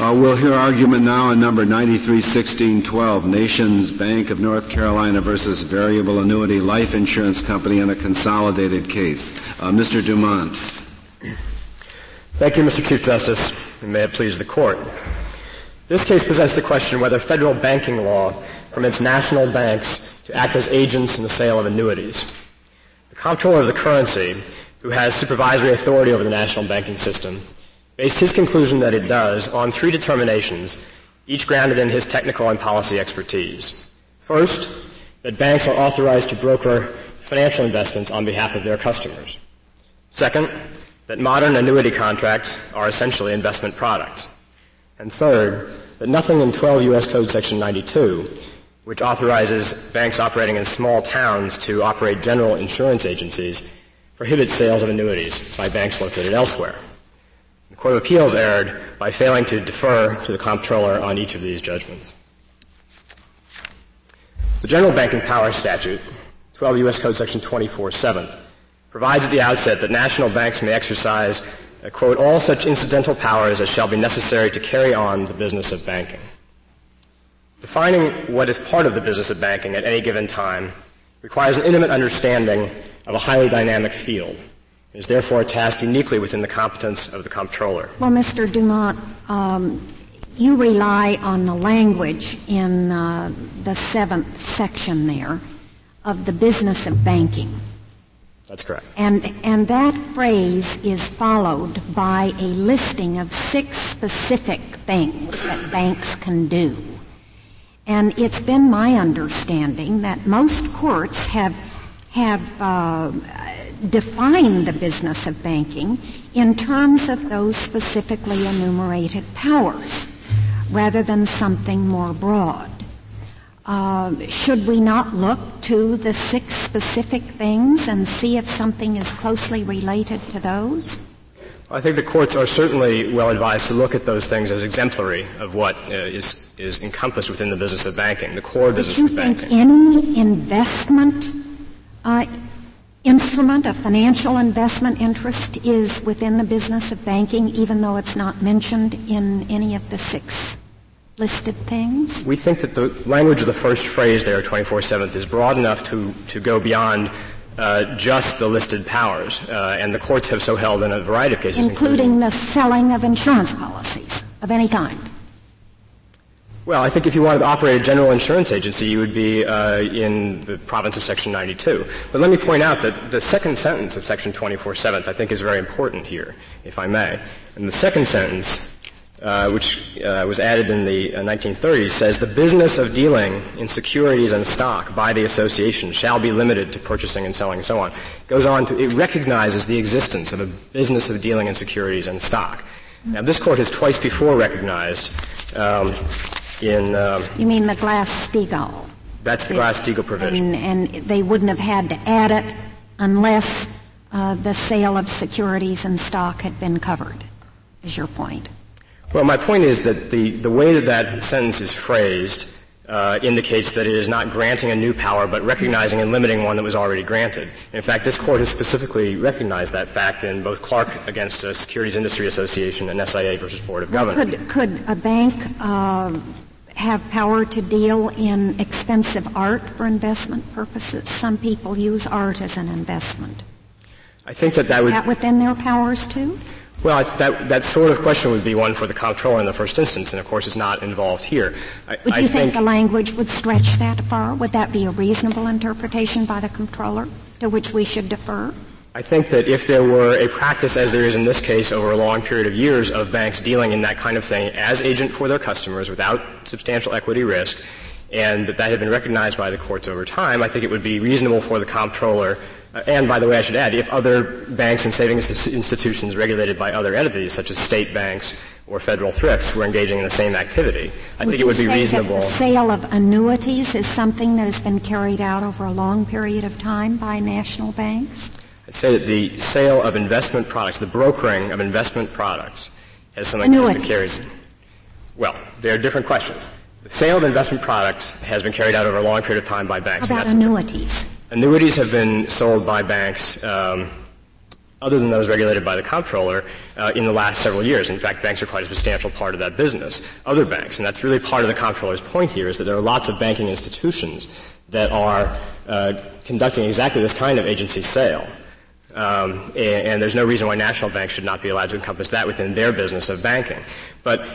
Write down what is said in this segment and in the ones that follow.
Uh, we'll hear argument now on number 931612, NationsBank of North Carolina versus Variable Annuity Life Insurance Company in a consolidated case. Uh, Mr. Dumont. Thank you, Mr. Chief Justice, and may it please the Court. This case presents the question whether federal banking law permits national banks to act as agents in the sale of annuities. The comptroller of the currency, who has supervisory authority over the national banking system, based his conclusion that it does on three determinations, each grounded in his technical and policy expertise. First, that banks are authorized to broker financial investments on behalf of their customers. Second, that modern annuity contracts are essentially investment products. And third, that nothing in 12 U.S. Code Section 92, which authorizes banks operating in small towns to operate general insurance agencies, prohibits sales of annuities by banks located elsewhere. Court of Appeals erred by failing to defer to the comptroller on each of these judgments. The General Banking Powers Statute, 12 U.S. Code Section 24-7, provides at the outset that national banks may exercise, uh, quote, all such incidental powers as shall be necessary to carry on the business of banking. Defining what is part of the business of banking at any given time requires an intimate understanding of a highly dynamic field is therefore a task uniquely within the competence of the comptroller. Well, Mr. Dumont, um, you rely on the language in uh, the seventh section there of the business of banking. That's correct. And, and that phrase is followed by a listing of six specific things that banks can do. And it's been my understanding that most courts have, have uh, define the business of banking in terms of those specifically enumerated powers rather than something more broad. Uh, should we not look to the six specific things and see if something is closely related to those? I think the courts are certainly well advised to look at those things as exemplary of what uh, is is encompassed within the business of banking, the core business of banking. Do you think any investment uh, instrument, a financial investment interest, is within the business of banking, even though it's not mentioned in any of the six listed things? We think that the language of the first phrase there, 24-7, is broad enough to, to go beyond uh, just the listed powers, uh, and the courts have so held in a variety of cases, including, including the selling of insurance policies of any kind. Well, I think if you wanted to operate a general insurance agency, you would be uh, in the province of Section 92. But let me point out that the second sentence of Section 24-7 I think is very important here, if I may. And the second sentence, uh, which uh, was added in the 1930s, uh, says the business of dealing in securities and stock by the association shall be limited to purchasing and selling and so on. It goes on to, it recognizes the existence of a business of dealing in securities and stock. Now, this court has twice before recognized um, in. Um, you mean the Glass-Steagall? That's the Glass-Steagall provision. And, and, they wouldn't have had to add it unless uh, the sale of securities and stock had been covered. Is your point? Well, my point is that the, the way that that sentence is phrased uh, indicates that it is not granting a new power, but recognizing and limiting one that was already granted. In fact, this court has specifically recognized that fact in both Clark against the Securities Industry Association and SIA versus Board of Governors. Could, could a bank uh, have power to deal in expensive art for investment purposes. Some people use art as an investment. I think that that would. Is that within their powers too? Well, that, that sort of question would be one for the comptroller in the first instance, and of course it's not involved here. I, would you I think, think the language would stretch that far? Would that be a reasonable interpretation by the comptroller to which we should defer? I think that if there were a practice, as there is in this case, over a long period of years of banks dealing in that kind of thing as agent for their customers without substantial equity risk, and that that had been recognized by the courts over time, I think it would be reasonable for the comptroller uh, and by the way, I should add, if other banks and savings institutions regulated by other entities, such as state banks or federal thrifts, were engaging in the same activity, I would think it would be reasonable. the sale of annuities is something that has been carried out over a long period of time by national banks? Say that the sale of investment products, the brokering of investment products, has something that's been carried. Well, there are different questions. The sale of investment products has been carried out over a long period of time by banks. How about annuities? Annuities have been sold by banks um, other than those regulated by the comptroller uh, in the last several years. In fact, banks are quite a substantial part of that business. Other banks, and that's really part of the comptroller's point here, is that there are lots of banking institutions that are uh, conducting exactly this kind of agency sale. Um, and, and, there's no reason why national banks should not be allowed to encompass that within their business of banking. But uh,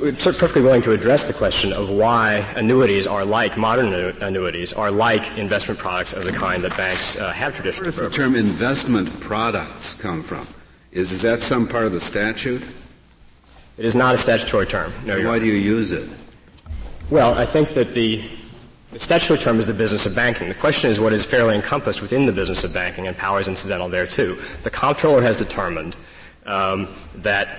we're perfectly willing to address the question of why annuities are like modern annuities, are like investment products of the kind that banks uh, have traditionally. Where does the term investment products come from? Is, is that some part of the statute? It is not a statutory term. No. Why do you use it? Well, I think that the the statutory term is the business of banking. The question is what is fairly encompassed within the business of banking, and power is incidental there too. The comptroller has determined um, that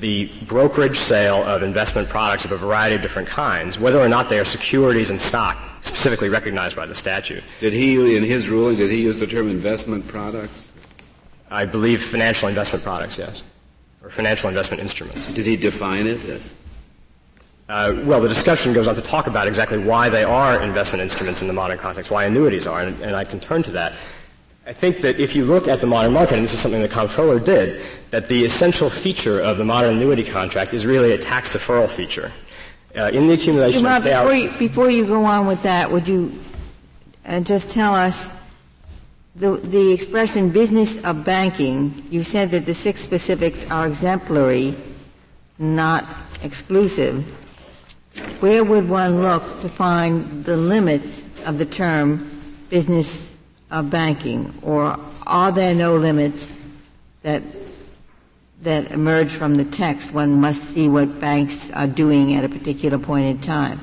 the brokerage sale of investment products of a variety of different kinds, whether or not they are securities and stock, specifically recognized by the statute. Did he, in his ruling, did he use the term investment products? I believe financial investment products, yes, or financial investment instruments. Did he define it? Uh, well, the discussion goes on to talk about exactly why they are investment instruments in the modern context, why annuities are, and, and I can turn to that. I think that if you look at the modern market, and this is something the comptroller did, that the essential feature of the modern annuity contract is really a tax deferral feature. Uh, in the accumulation of payout. Before you, before you go on with that, would you uh, just tell us the, the expression business of banking, you said that the six specifics are exemplary, not exclusive where would one look to find the limits of the term business of banking? Or are there no limits that, that emerge from the text? One must see what banks are doing at a particular point in time.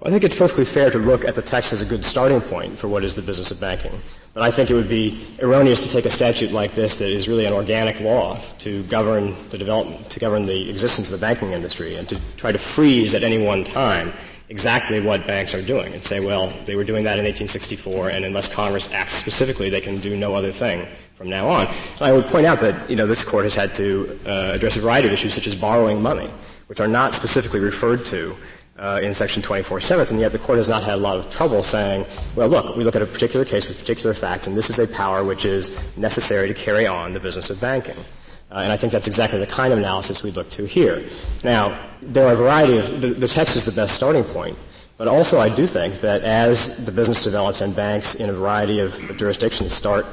Well, I think it's perfectly fair to look at the text as a good starting point for what is the business of banking. But I think it would be erroneous to take a statute like this that is really an organic law to govern the development, to govern the existence of the banking industry and to try to freeze at any one time exactly what banks are doing and say, well, they were doing that in 1864 and unless Congress acts specifically, they can do no other thing from now on. And I would point out that, you know, this court has had to uh, address a variety of issues such as borrowing money, which are not specifically referred to uh, in Section 24.7, and yet the court has not had a lot of trouble saying, well, look, we look at a particular case with particular facts, and this is a power which is necessary to carry on the business of banking. Uh, and I think that's exactly the kind of analysis we look to here. Now, there are a variety of, the, the text is the best starting point, but also I do think that as the business develops and banks in a variety of jurisdictions start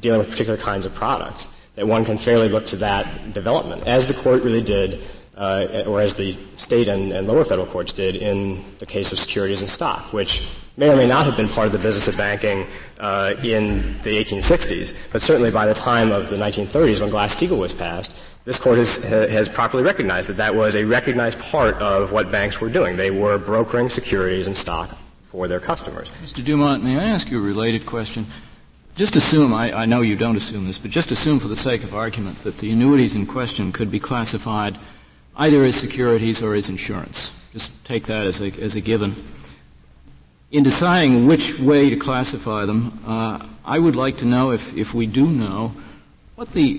dealing with particular kinds of products, that one can fairly look to that development, as the court really did uh, or as the state and, and, lower federal courts did in the case of securities and stock, which may or may not have been part of the business of banking uh, in the 1860s, but certainly by the time of the 1930s when Glass-Steagall was passed, this court has, has properly recognized that that was a recognized part of what banks were doing. They were brokering securities and stock for their customers. Mr. Dumont, may I ask you a related question? Just assume, I, I know you don't assume this, but just assume for the sake of argument that the annuities in question could be classified – either as securities or as insurance. Just take that as a, as a given. In deciding which way to classify them, uh, I would like to know if, if we do know what the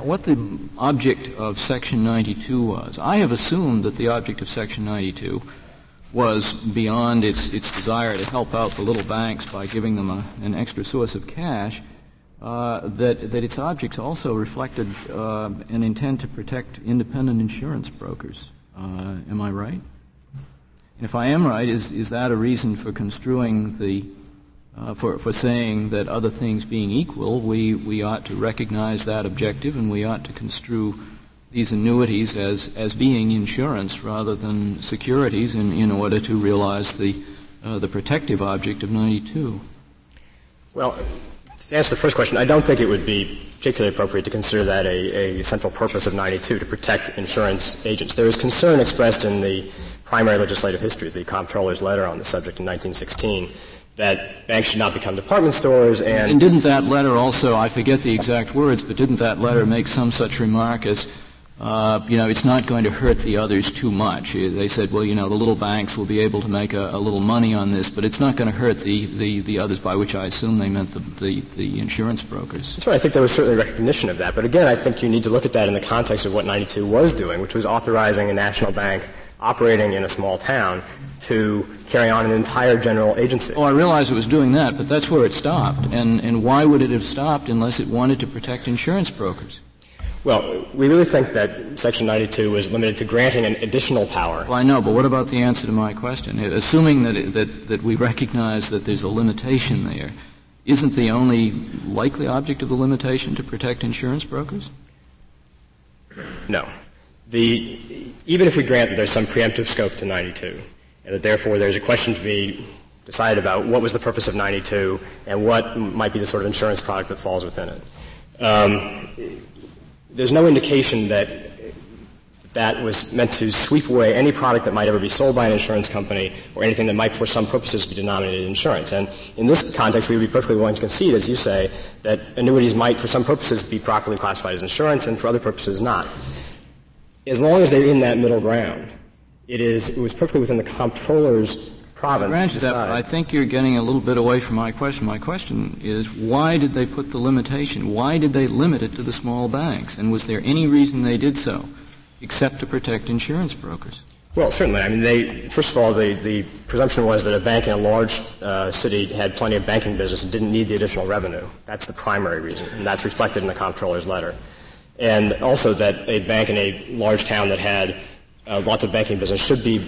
what the object of Section 92 was. I have assumed that the object of Section 92 was beyond its its desire to help out the little banks by giving them a, an extra source of cash uh, that, that its objects also reflected uh, an intent to protect independent insurance brokers. Uh, am I right? And if I am right, is, is that a reason for construing the, uh, for, for saying that other things being equal, we, we ought to recognize that objective and we ought to construe these annuities as, as being insurance rather than securities in, in order to realize the, uh, the protective object of 92? Well, to answer the first question, I don't think it would be particularly appropriate to consider that a, a central purpose of 92 to protect insurance agents. There is concern expressed in the primary legislative history, the comptroller's letter on the subject in 1916, that banks should not become department stores and, and didn't that letter also i forget the exact words but didn't that letter make some such remark as uh, you know, it's not going to hurt the others too much. They said, well, you know, the little banks will be able to make a, a little money on this, but it's not going to hurt the, the, the others, by which I assume they meant the, the, the insurance brokers. That's right. I think there was certainly recognition of that. But again, I think you need to look at that in the context of what 92 was doing, which was authorizing a national bank operating in a small town to carry on an entire general agency. Oh, I realize it was doing that, but that's where it stopped. And, and why would it have stopped unless it wanted to protect insurance brokers? Well, we really think that Section 92 was limited to granting an additional power. Well, I know, but what about the answer to my question? Assuming that, it, that, that we recognize that there's a limitation there, isn't the only likely object of the limitation to protect insurance brokers? No. The, even if we grant that there's some preemptive scope to 92, and that therefore there's a question to be decided about what was the purpose of 92 and what might be the sort of insurance product that falls within it. Um, there's no indication that that was meant to sweep away any product that might ever be sold by an insurance company or anything that might for some purposes be denominated insurance. And in this context, we would be perfectly willing to concede, as you say, that annuities might for some purposes be properly classified as insurance and for other purposes not. As long as they're in that middle ground, it is, it was perfectly within the comptroller's province. That, I think you're getting a little bit away from my question. My question is, why did they put the limitation? Why did they limit it to the small banks? And was there any reason they did so, except to protect insurance brokers? Well, certainly. I mean, they, first of all, the, the presumption was that a bank in a large uh, city had plenty of banking business and didn't need the additional revenue. That's the primary reason, and that's reflected in the comptroller's letter. And also that a bank in a large town that had uh, lots of banking business should be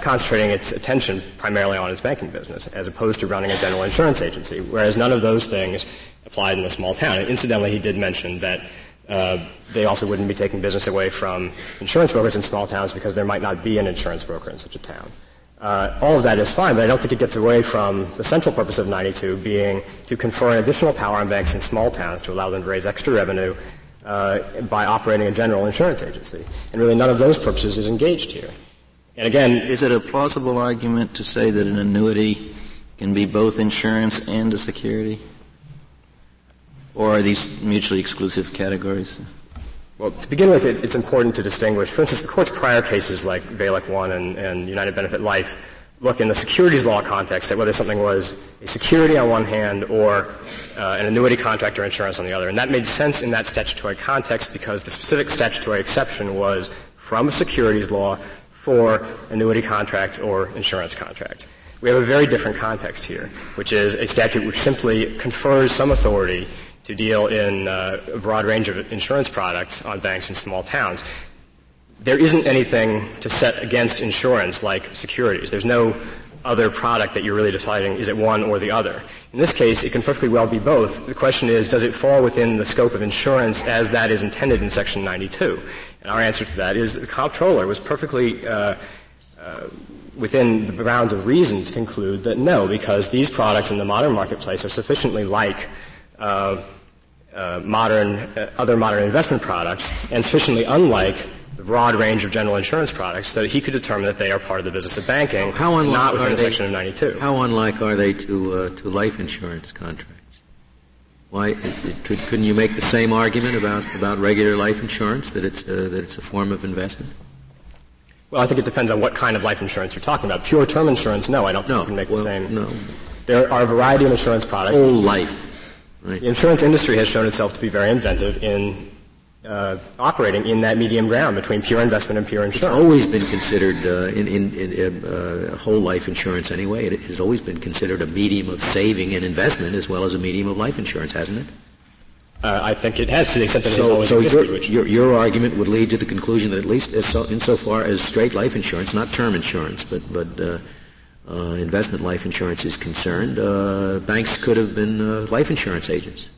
concentrating its attention primarily on its banking business as opposed to running a general insurance agency, whereas none of those things applied in a small town. And incidentally, he did mention that uh, they also wouldn't be taking business away from insurance brokers in small towns because there might not be an insurance broker in such a town. Uh, all of that is fine, but I don't think it gets away from the central purpose of 92 being to confer an additional power on banks in small towns to allow them to raise extra revenue uh, by operating a general insurance agency. And really none of those purposes is engaged here. And again, is it a plausible argument to say that an annuity can be both insurance and a security? Or are these mutually exclusive categories? Well, to begin with, it, it's important to distinguish. For instance, the court's prior cases like Valic 1 and, and United Benefit Life look in the securities law context at whether something was a security on one hand or uh, an annuity contract or insurance on the other. And that made sense in that statutory context because the specific statutory exception was from a securities law for annuity contracts or insurance contracts. We have a very different context here, which is a statute which simply confers some authority to deal in uh, a broad range of insurance products on banks in small towns. There isn't anything to set against insurance like securities. There's no other product that you're really deciding is it one or the other. In this case, it can perfectly well be both. The question is, does it fall within the scope of insurance as that is intended in Section 92? And our answer to that is that the comptroller was perfectly uh, uh, within the bounds of reason to conclude that no, because these products in the modern marketplace are sufficiently like uh, uh modern, uh, other modern investment products and sufficiently unlike the broad range of general insurance products that he could determine that they are part of the business of banking, how unlike not within they, Section 92. How unlike are they to, uh, to life insurance contracts? Why could, couldn't you make the same argument about, about regular life insurance that it's uh, that it's a form of investment? Well, I think it depends on what kind of life insurance you're talking about. Pure term insurance, no, I don't think no, you can make well, the same. No. There are a variety of insurance products. Whole life. Right. The insurance industry has shown itself to be very inventive in uh, operating in that medium ground between pure investment and pure insurance. It's always been considered uh, in, in, in uh, whole life insurance anyway. It has always been considered a medium of saving and investment as well as a medium of life insurance, hasn't it? Uh, I think it has to the extent that so, it always so existed. Your, your, your, argument would lead to the conclusion that at least so, insofar as straight life insurance, not term insurance, but but uh, uh, investment life insurance is concerned, banks could have been life insurance agents.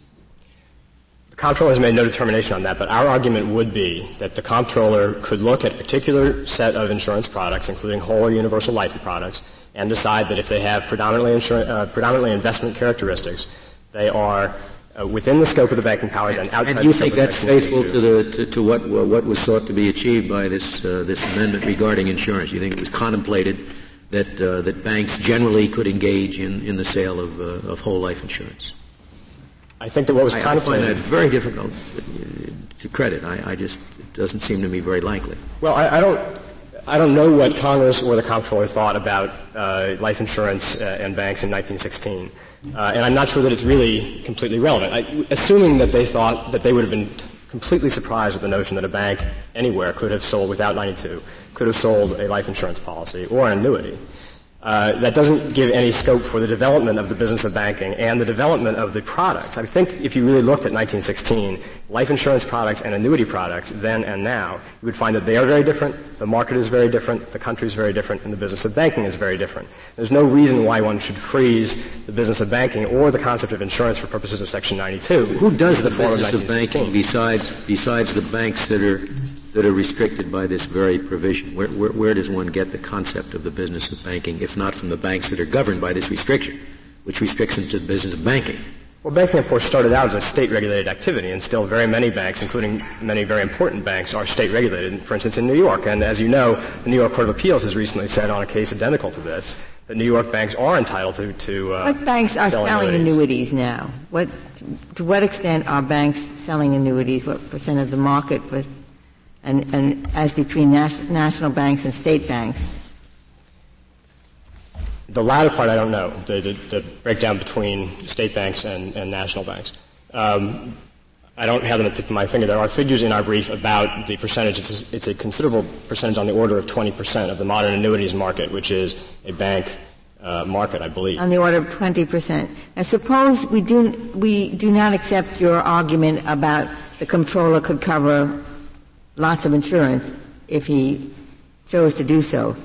The comptroller has made no determination on that, but our argument would be that the comptroller could look at a particular set of insurance products, including whole or universal life products, and decide that if they have predominantly, insur- uh, predominantly investment characteristics, they are uh, within the scope of the banking powers and outside. And you think that's faithful to the to, to, what what was sought to be achieved by this uh, this amendment regarding insurance? You think it was contemplated that uh, that banks generally could engage in, in the sale of uh, of whole life insurance? I think that what was I, contemplated. I find that very difficult to credit. I, I, just it doesn't seem to me very likely. Well, I, I don't. I don't know what Congress or the comptroller thought about uh, life insurance uh, and banks in 1916, uh, and I'm not sure that it's really completely relevant. I, assuming that they thought that they would have been completely surprised at the notion that a bank anywhere could have sold, without 92, could have sold a life insurance policy or an annuity. Uh, that doesn't give any scope for the development of the business of banking and the development of the products. I think if you really looked at 1916, life insurance products and annuity products then and now, you would find that they are very different, the market is very different, the country is very different, and the business of banking is very different. There's no reason why one should freeze the business of banking or the concept of insurance for purposes of Section 92. Who does the, the business of, of banking besides, besides the banks that are that are restricted by this very provision? Where, where, where, does one get the concept of the business of banking, if not from the banks that are governed by this restriction, which restricts them to the business of banking? Well, banking, of course, started out as a state-regulated activity, and still very many banks, including many very important banks, are state-regulated. For instance, in New York, and as you know, the New York Court of Appeals has recently said on a case identical to this that New York banks are entitled to. to uh, what banks are selling annuities. annuities now? What, to what extent are banks selling annuities? What percent of the market with and, and as between nas- national banks and state banks? The latter part I don't know, the, the, the breakdown between state banks and, and national banks. Um, I don't have them at the tip of my finger. There are figures in our brief about the percentage. It's a, it's a considerable percentage on the order of 20% of the modern annuities market, which is a bank uh, market, I believe. On the order of 20%. Now suppose we do, we do not accept your argument about the comptroller could cover lots of insurance if he chose to do so.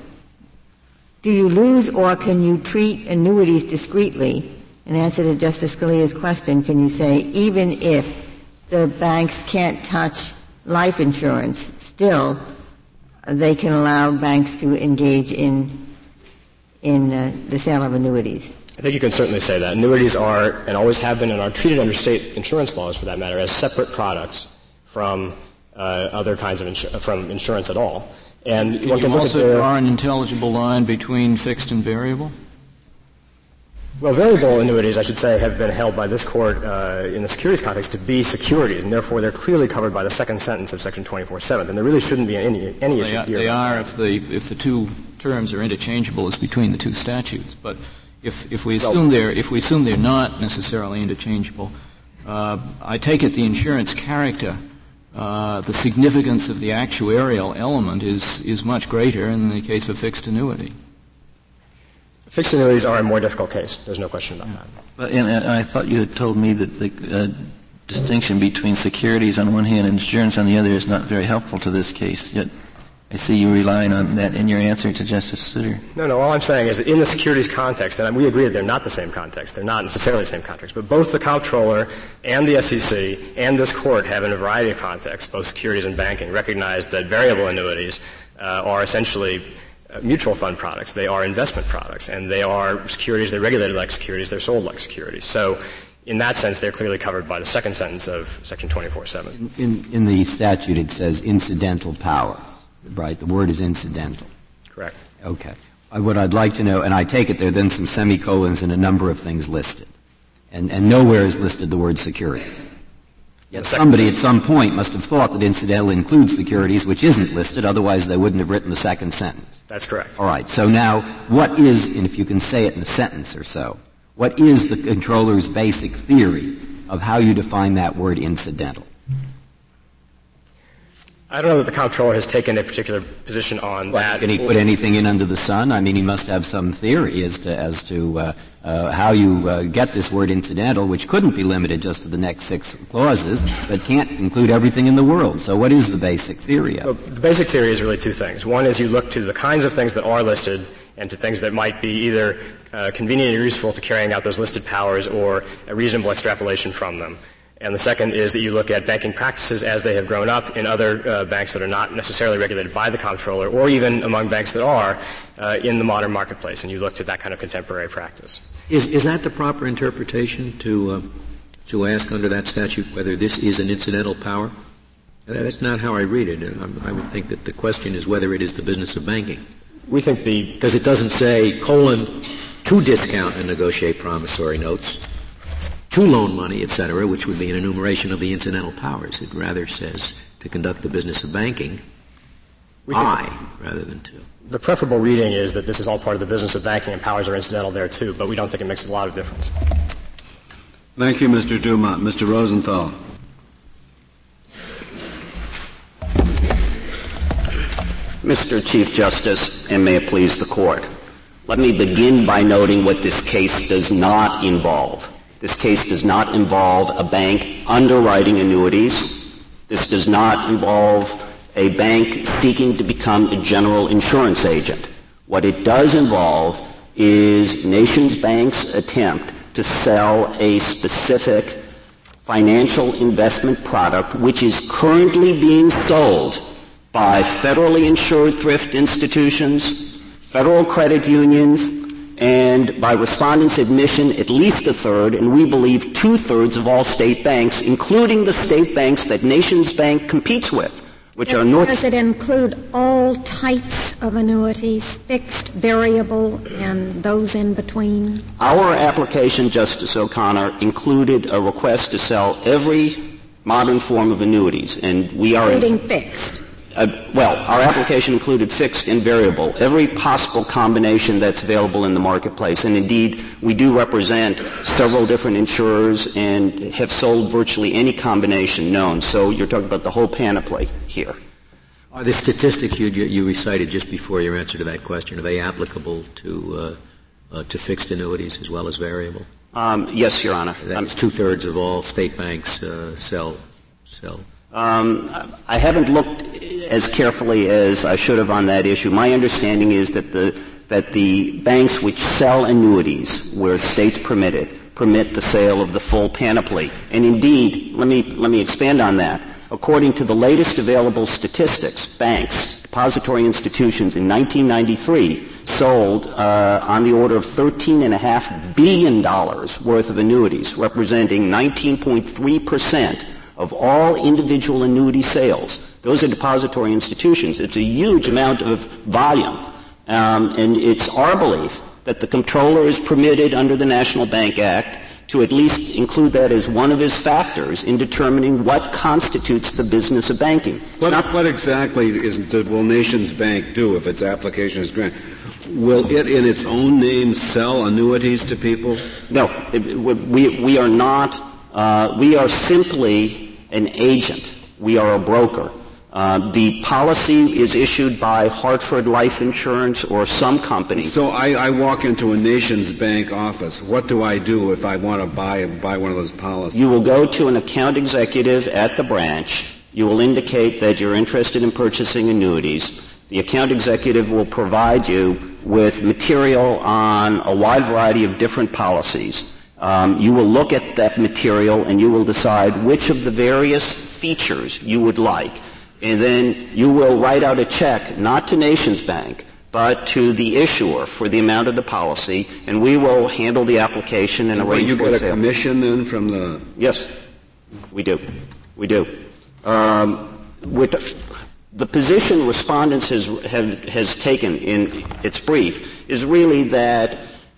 Do you lose or can you treat annuities discreetly? In answer to Justice Scalia's question, can you say even if the banks can't touch life insurance, still they can allow banks to engage in in uh, the sale of annuities? I think you can certainly say that. Annuities are, and always have been, and are treated under state insurance laws for that matter, as separate products from other kinds of insu- from insurance at all. And Can one can also draw an intelligible line between fixed and variable. Well, variable annuities, I should say, have been held by this court uh, in the securities context to be securities, and therefore they're clearly covered by the second sentence of Section 24.7, and there really shouldn't be any, any issue they are, here. They are if the, if the two terms are interchangeable as between the two statutes. But if, if, we, assume they're, if we assume they're not necessarily interchangeable, uh, I take it the insurance character uh, the significance of the actuarial element is, is much greater in the case of fixed annuity. Fixed annuities are a more difficult case. There's no question about yeah. that. But, and, and, I thought you had told me that the uh, distinction between securities on one hand and insurance on the other is not very helpful to this case. Yet I see you relying on that in your answer to Justice Souter. No, no. All I'm saying is that in the securities context, and we agree that they're not the same context. They're not necessarily the same context. But both the comptroller and the SEC and this court have, in a variety of contexts, both securities and banking, recognized that variable annuities uh, are essentially uh, mutual fund products. They are investment products, and they are securities. They're regulated like securities. They're sold like securities. So in that sense, they're clearly covered by the second sentence of Section 24.7. In, in, the statute, it says incidental powers right? The word is incidental. Correct. Okay. Uh, what I'd like to know, and I take it there are then some semicolons and a number of things listed. And, and nowhere is listed the word securities. Yet somebody at some point must have thought that incidental includes securities, which isn't listed, otherwise they wouldn't have written the second sentence. That's correct. All right. So now, what is, and if you can say it in a sentence or so, what is the comptroller's basic theory of how you define that word incidental? I don't know that the comptroller has taken a particular position on that. Can he put anything in under the sun? I mean, he must have some theory as to as to uh, uh, how you uh, get this word incidental, which couldn't be limited just to the next six clauses, but can't include everything in the world. So, what is the basic theory? Well, the basic theory is really two things. One is you look to the kinds of things that are listed and to things that might be either uh, convenient or useful to carrying out those listed powers or a reasonable extrapolation from them. And the second is that you look at banking practices as they have grown up in other uh, banks that are not necessarily regulated by the comptroller, or even among banks that are uh, in the modern marketplace, and you look to that kind of contemporary practice. Is, is that the proper interpretation to uh, to ask under that statute whether this is an incidental power? That's not how I read it. I, I would think that the question is whether it is the business of banking. We think the because it doesn't say colon to discount and negotiate promissory notes to loan money, etc., which would be an enumeration of the incidental powers. It rather says to conduct the business of banking, I, rather than to. The preferable reading is that this is all part of the business of banking and powers are incidental there too, but we don't think it makes a lot of difference. Thank you, Mr. Dumont. Mr. Rosenthal. Mr. Chief Justice, and may it please the court. Let me begin by noting what this case does not involve. This case does not involve a bank underwriting annuities. This does not involve a bank seeking to become a general insurance agent. What it does involve is NationsBank's attempt to sell a specific financial investment product which is currently being sold by federally insured thrift institutions, federal credit unions, and by respondents' admission, at least a third, and we believe two-thirds of all state banks, including the state banks that NationsBank competes with, which does, are North. Does it include all types of annuities, fixed, variable, and those in between? Our application, Justice O'Connor, included a request to sell every modern form of annuities, and we are including in, fixed. Uh, well, our application included fixed and variable, every possible combination that's available in the marketplace. And indeed, we do represent several different insurers and have sold virtually any combination known. So you're talking about the whole panoply here. Are the statistics you, you recited just before your answer to that question, are they applicable to, uh, uh, to fixed annuities as well as variable? Um, yes, Your Honor. That's um, two-thirds of all state banks uh, sell, sell um, I haven't looked as carefully as I should have on that issue. My understanding is that the that the banks which sell annuities, where states permit it, permit the sale of the full panoply. And indeed, let me let me expand on that. According to the latest available statistics, banks, depository institutions in 1993 sold uh, on the order of $13.5 billion worth of annuities, representing 19.3 percent of all individual annuity sales. Those are depository institutions. It's a huge amount of volume. Um, and it's our belief that the comptroller is permitted under the National Bank Act to at least include that as one of his factors in determining what constitutes the business of banking. What, not, what exactly is, will NationsBank do if its application is granted? Will it, in its own name, sell annuities to people? No, it, we, we are not. Uh, we are simply an agent. We are a broker. Uh, the policy is issued by Hartford Life Insurance or some company. So I, I, walk into a NationsBank office. What do I do if I want to buy buy one of those policies? You will go to an account executive at the branch. You will indicate that you're interested in purchasing annuities. The account executive will provide you with material on a wide variety of different policies. Um, you will look at that material and you will decide which of the various features you would like. And then you will write out a check, not to NationsBank, but to the issuer for the amount of the policy, and we will handle the application and, arrange you get a commission then from the? Yes, we do. We do. Um, with the position respondents has, have, has taken in its brief is really that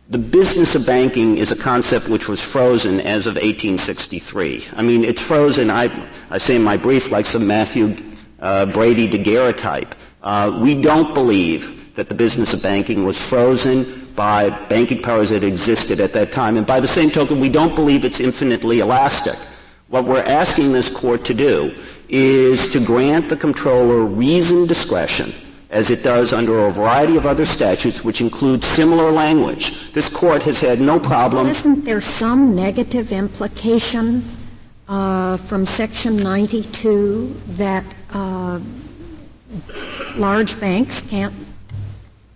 the business of banking is a concept which was frozen as of 1863. I mean, it's frozen, I, I say in my brief, like some Matthew uh, Brady daguerreotype. Uh, we don't believe that the business of banking was frozen by banking powers that existed at that time. And by the same token, we don't believe it's infinitely elastic. What we're asking this court to do is to grant the comptroller reasoned discretion as it does under a variety of other statutes which include similar language. This court has had no problem. Well, isn't there some negative implication uh, from Section 92 that uh, large banks can't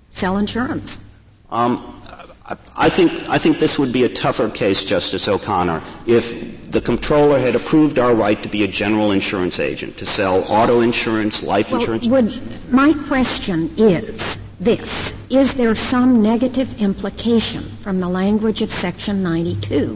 sell insurance? Um, I think I think this would be a tougher case, Justice O'Connor, if the comptroller had approved our right to be a general insurance agent, to sell auto insurance, life well, insurance. Would, my question is this. Is there some negative implication from the language of Section 92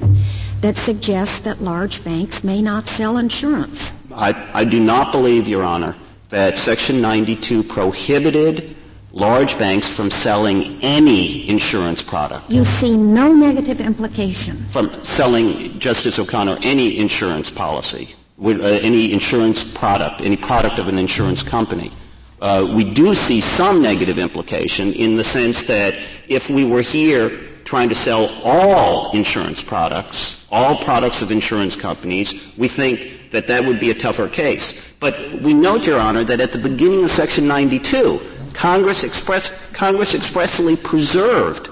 that suggests that large banks may not sell insurance? I, I do not believe, Your Honor, that Section 92 prohibited large banks from selling any insurance product. You see no negative implication. From selling, Justice O'Connor, any insurance policy, uh, any insurance product, any product of an insurance company. Uh, we do see some negative implication in the sense that if we were here trying to sell all insurance products, all products of insurance companies, we think that that would be a tougher case. But we note, Your Honor, that at the beginning of Section 92, Congress, express, Congress expressly preserved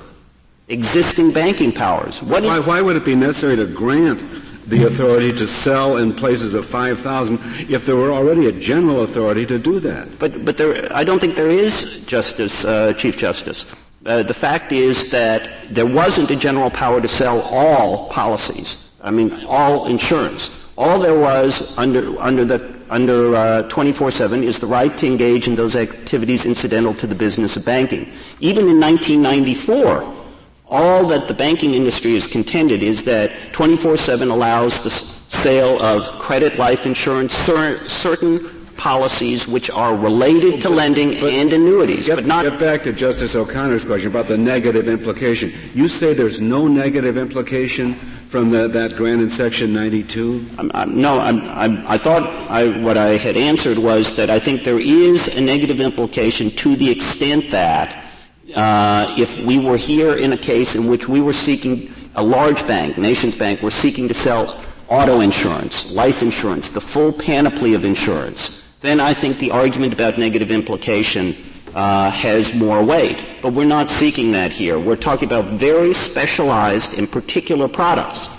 existing banking powers. Why, is, why would it be necessary to grant the authority to sell in places of 5,000 if there were already a general authority to do that? But, but there, I don't think there is, Justice, uh, Chief Justice. Uh, the fact is that there wasn't a general power to sell all policies. I mean, all insurance. All there was under, under the under uh, 24/7 is the right to engage in those activities incidental to the business of banking. Even in 1994, all that the banking industry has contended is that 24/7 allows the sale of credit life insurance, certain policies which are related to lending but and annuities, get, but not. Get back to Justice O'Connor's question about the negative implication. You say there's no negative implication from the, that grant in Section 92? I'm, I'm, no, I'm, i thought what I had answered was that I think there is a negative implication to the extent that uh, if we were here in a case in which we were seeking a large bank, NationsBank, were seeking to sell auto insurance, life insurance, the full panoply of insurance, then I think the argument about negative implication uh, has more weight. But we're not seeking that here. We're talking about very specialized and particular products.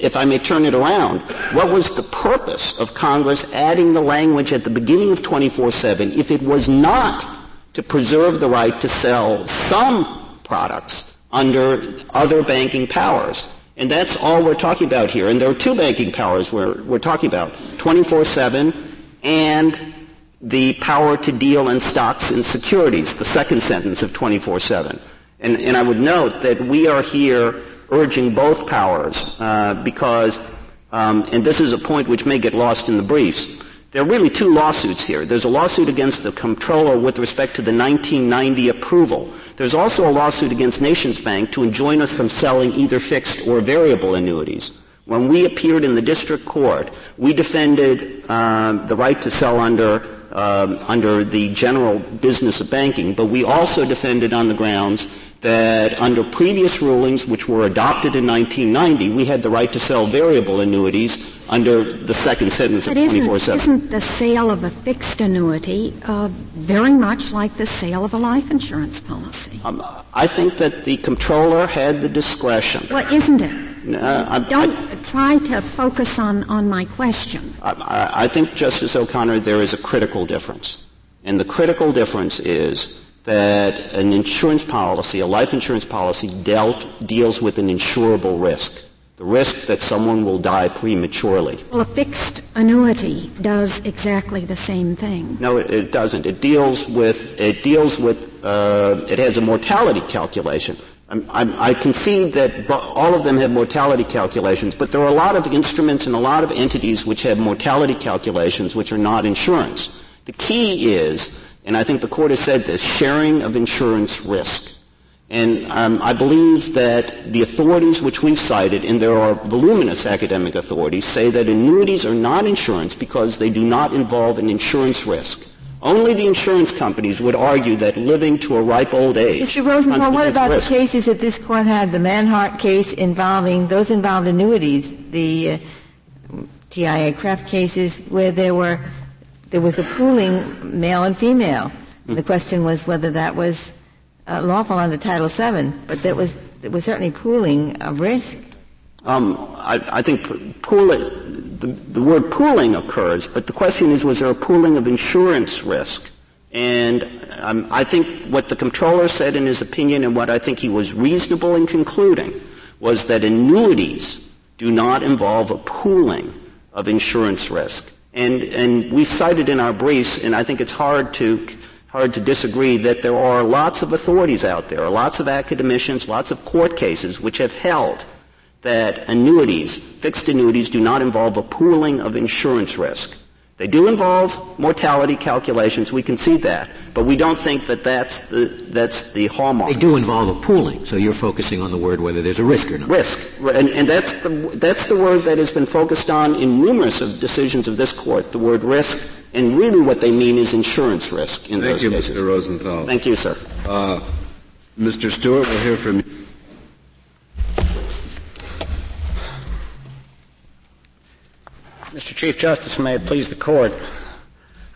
If I may turn it around, what was the purpose of Congress adding the language at the beginning of 24-7 if it was not to preserve the right to sell some products under other banking powers? And that's all we're talking about here. And there are two banking powers we're, we're talking about. 24-7 and the power to deal in stocks and securities, the second sentence of 24-7. And, and I would note that we are here urging both powers uh, because, um, and this is a point which may get lost in the briefs, there are really two lawsuits here. There's a lawsuit against the comptroller with respect to the 1990 approval. There's also a lawsuit against NationsBank to enjoin us from selling either fixed or variable annuities. When we appeared in the district court, we defended uh, the right to sell under um, under the general business of banking, but we also defended on the grounds that under previous rulings, which were adopted in 1990, we had the right to sell variable annuities under the second sentence but of 24/7. Isn't the sale of a fixed annuity uh, very much like the sale of a life insurance policy? Um, I think that the comptroller had the discretion. Well, isn't it? Uh, Don't try to focus on, on my question. I, I think, Justice O'Connor, there is a critical difference. And the critical difference is that an insurance policy, a life insurance policy, dealt, deals with an insurable risk. The risk that someone will die prematurely. Well, a fixed annuity does exactly the same thing. No, it, it doesn't. It deals with, it deals with, uh, it has a mortality calculation. I'm, concede that all of them have mortality calculations, but there are a lot of instruments and a lot of entities which have mortality calculations which are not insurance. The key is, and I think the court has said this, sharing of insurance risk. And um, I believe that the authorities which we've cited, and there are voluminous academic authorities, say that annuities are not insurance because they do not involve an insurance risk. Only the insurance companies would argue that living to a ripe old age. Mr. Rosenthal, what about risk. the cases that this court had? The Manhart case involving those involved annuities, the uh, TIAA-CREF cases where there were there was a pooling male and female. Mm-hmm. The question was whether that was uh, lawful under Title VII, but that was it was certainly pooling of risk. Um, I, I, think pooling, the, the, word pooling occurs, but the question is, was there a pooling of insurance risk? And um, I think what the comptroller said in his opinion, and what I think he was reasonable in concluding, was that annuities do not involve a pooling of insurance risk. And, and we cited in our briefs, and I think it's hard to hard to disagree that there are lots of authorities out there, lots of academicians, lots of court cases which have held that annuities, fixed annuities, do not involve a pooling of insurance risk. They do involve mortality calculations. We can see that, but we don't think that that's the that's the hallmark. They do involve a pooling, so you're focusing on the word whether there's a risk or not. Risk, and, and that's the that's the word that has been focused on in numerous of decisions of this court. The word risk, and really what they mean is insurance risk in Thank those you, cases. Mr. Rosenthal. Thank you, sir. Uh, Mr. Stewart, we'll hear from you. Mr. Chief Justice, may it please the Court,